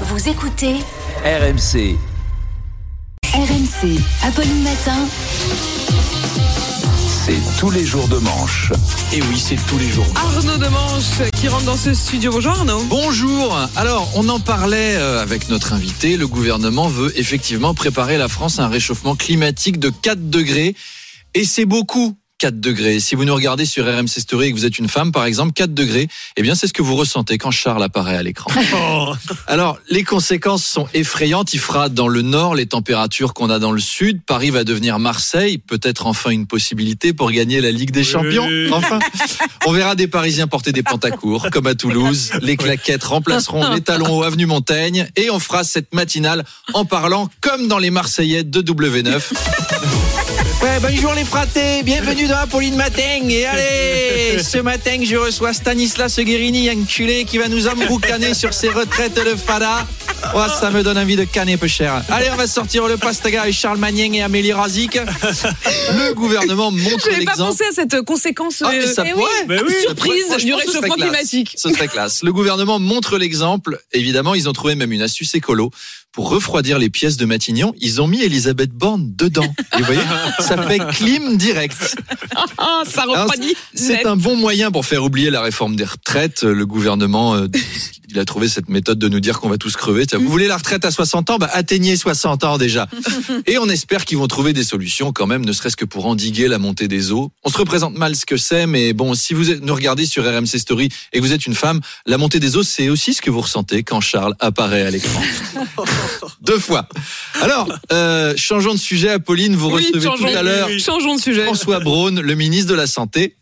Vous écoutez RMC. RMC. Apolline Matin. C'est tous les jours de manche. Et oui, c'est tous les jours. Arnaud Demanche qui rentre dans ce studio. Bonjour Arnaud. Bonjour. Alors, on en parlait euh, avec notre invité. Le gouvernement veut effectivement préparer la France à un réchauffement climatique de 4 degrés. Et c'est beaucoup. 4 degrés. Si vous nous regardez sur RMC Story et que vous êtes une femme, par exemple, 4 degrés, eh bien, c'est ce que vous ressentez quand Charles apparaît à l'écran. Alors, les conséquences sont effrayantes. Il fera dans le nord les températures qu'on a dans le sud. Paris va devenir Marseille. Peut-être enfin une possibilité pour gagner la Ligue des Champions. Enfin, on verra des Parisiens porter des pantacours, comme à Toulouse. Les claquettes remplaceront les talons hauts avenue Montaigne. Et on fera cette matinale en parlant comme dans les Marseillais de W9. Ouais, bonjour les fratés, bienvenue dans Apolline Matin. Et allez, ce matin, je reçois Stanislas Guérini, enculé, qui va nous embroucaner sur ses retraites de fada. Oh, ça me donne envie de canner peu cher. Allez, on va sortir le pastaga avec Charles Magnin et Amélie Razik. Le gouvernement montre Je n'avais pas l'exemple. pensé à cette conséquence Ah, mais ça euh, pourrait. surprise Franchement, du ce serait réchauffement climatique. Ce serait classe. Le gouvernement montre l'exemple. Évidemment, ils ont trouvé même une astuce écolo. Pour refroidir les pièces de Matignon, ils ont mis Elisabeth Borne dedans. Et vous voyez, ça fait clim direct. Ah, ça refroidit. C'est un bon moyen pour faire oublier la réforme des retraites. Le gouvernement, euh, il a trouvé cette méthode de nous dire qu'on va tous crever. Vous voulez la retraite à 60 ans? Bah, atteignez 60 ans déjà. Et on espère qu'ils vont trouver des solutions quand même, ne serait-ce que pour endiguer la montée des eaux. On se représente mal ce que c'est, mais bon, si vous nous regardez sur RMC Story et que vous êtes une femme, la montée des eaux, c'est aussi ce que vous ressentez quand Charles apparaît à l'écran. Deux fois. Alors, euh, changeons de sujet. Apolline, vous Oui, recevez tout à l'heure de sujet. François Braun, le ministre de la Santé.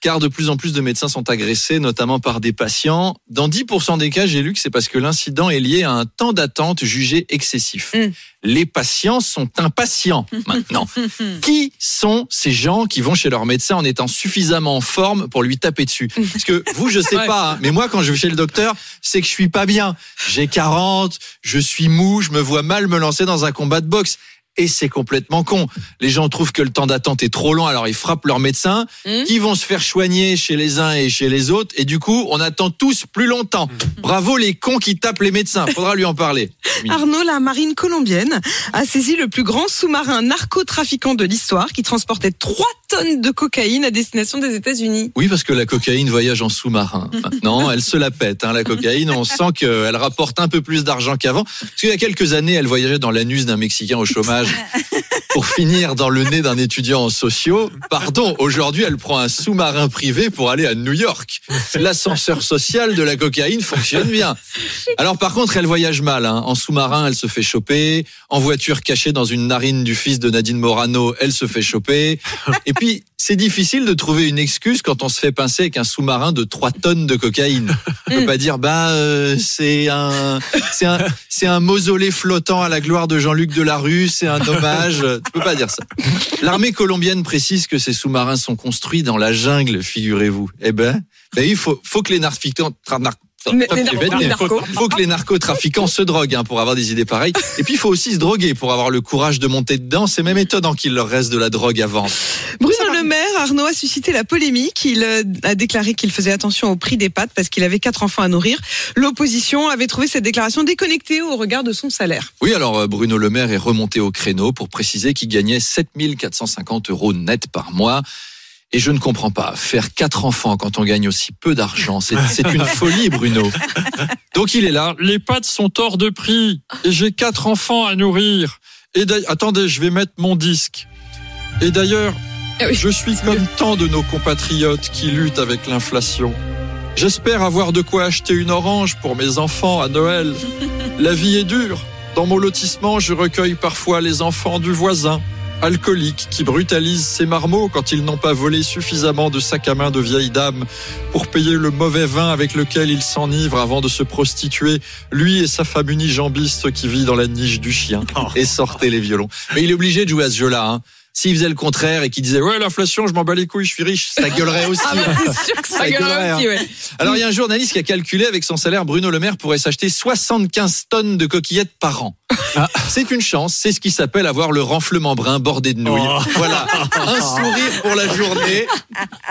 Car de plus en plus de médecins sont agressés, notamment par des patients. Dans 10% des cas, j'ai lu que c'est parce que l'incident est lié à un temps d'attente jugé excessif. Mm. Les patients sont impatients maintenant. qui sont ces gens qui vont chez leur médecin en étant suffisamment en forme pour lui taper dessus? Parce que vous, je sais Ouais. pas, hein, mais moi, quand je vais chez le docteur, c'est que je suis pas bien. J'ai 40, je suis mou, je me vois mal me lancer dans un combat de boxe. Et c'est complètement con. Les gens trouvent que le temps d'attente est trop long, alors ils frappent leur médecin, Mhm. qui vont se faire soigner chez les uns et chez les autres, et du coup, on attend tous plus longtemps. Bravo les cons qui tapent les médecins. Faudra lui en parler. Arnaud, la marine colombienne a saisi le plus grand sous-marin narcotrafiquant de l'histoire qui transportait 3 tonnes de cocaïne à destination des États-Unis. Oui, parce que la cocaïne voyage en sous-marin. Maintenant, elle se la pète, hein, la cocaïne. On sent qu'elle rapporte un peu plus d'argent qu'avant. Parce qu'il y a quelques années, elle voyageait dans l'anus d'un Mexicain au chômage pour finir dans le nez d'un étudiant en sociaux. Pardon, aujourd'hui, elle prend un sous-marin privé pour aller à New York. L'ascenseur social de la cocaïne fonctionne bien. Alors par contre, elle voyage mal. hein. En sous-marin, elle se fait choper. En voiture cachée dans une narine du fils de Nadine Morano, elle se fait choper. Et puis, c'est difficile de trouver une excuse quand on se fait pincer avec un sous-marin de 3 tonnes de cocaïne. On peut pas dire, bah, euh, c'est un, c'est un, c'est un mausolée flottant à la gloire de Jean-Luc Delarue, c'est un hommage. Tu peux pas dire ça. L'armée colombienne précise que ces sous-marins sont construits dans la jungle, figurez-vous. Eh ben, ben, il faut, faut que les narcotrafiquants, dire, narcos. faut que les narcotrafiquants se droguent hein, pour avoir des idées pareilles. Et puis il faut aussi se droguer pour avoir le courage de monter dedans. C'est même étonnant qu'il leur reste de la drogue à vendre. Bruno Le Maire, Arnaud a suscité la polémique. Il euh, a déclaré qu'il faisait attention au prix des pâtes parce qu'il avait quatre enfants à nourrir. L'opposition avait trouvé cette déclaration déconnectée au regard de son salaire. Oui, alors euh, Bruno Le Maire est remonté au créneau pour préciser qu'il gagnait 7450 euros net par mois. Et je ne comprends pas, faire quatre enfants quand on gagne aussi peu d'argent, c'est une folie, Bruno. Donc il est là, les pâtes sont hors de prix, et j'ai quatre enfants à nourrir. Et attendez, je vais mettre mon disque. Et d'ailleurs, oui. je suis comme tant de nos compatriotes qui luttent avec l'inflation. J'espère avoir de quoi acheter une orange pour mes enfants à Noël. La vie est dure. Dans mon lotissement, je recueille parfois les enfants du voisin, alcoolique, qui brutalise ses marmots quand ils n'ont pas volé suffisamment de sacs à main de vieilles dames pour payer le mauvais vin avec lequel il s'enivre avant de se prostituer, lui et sa femme unijambiste qui vit dans la niche du chien. Et sortez les violons. Mais il est obligé de jouer à ce jeu-là. Hein. S'il faisait le contraire et qu'il disait ouais l'inflation je m'en bats les couilles je suis riche ça gueulerait aussi. Ah bah, c'est sûr que ça Ça gueulerait gueulerait, aussi, ouais. Alors il y a un journaliste qui a calculé avec son salaire Bruno Le Maire pourrait s'acheter 75 tonnes de coquillettes par an. C'est une chance, c'est ce qui s'appelle avoir le renflement brun bordé de nouilles. Oh. Voilà, un sourire pour la journée.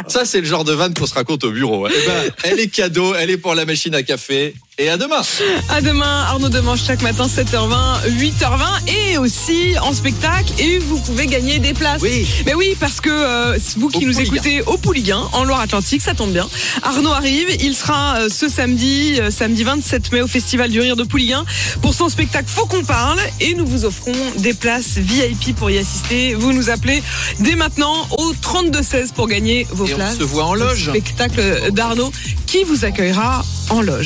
Ça, c'est le genre de vanne qu'on se raconte au bureau. Eh ben, elle est cadeau, elle est pour la machine à café. Et à demain. À demain, Arnaud Demange chaque matin 7h20, 8h20 et aussi en spectacle et vous pouvez gagner des places. Oui. Mais oui, parce que euh, vous qui Au nous écoutez au Pouliguen, en Loire-Atlantique, ça tombe bien. Arnaud arrive, il sera euh, ce samedi, euh, samedi 27 mai au Festival du Rire de Pouliguen pour son spectacle Faut qu'on parle et nous vous offrons des places VIP pour y assister. Vous nous appelez dès maintenant au 32 16 pour gagner vos Et on places. se voit en loge. Spectacle d'Arnaud qui vous accueillera en loge.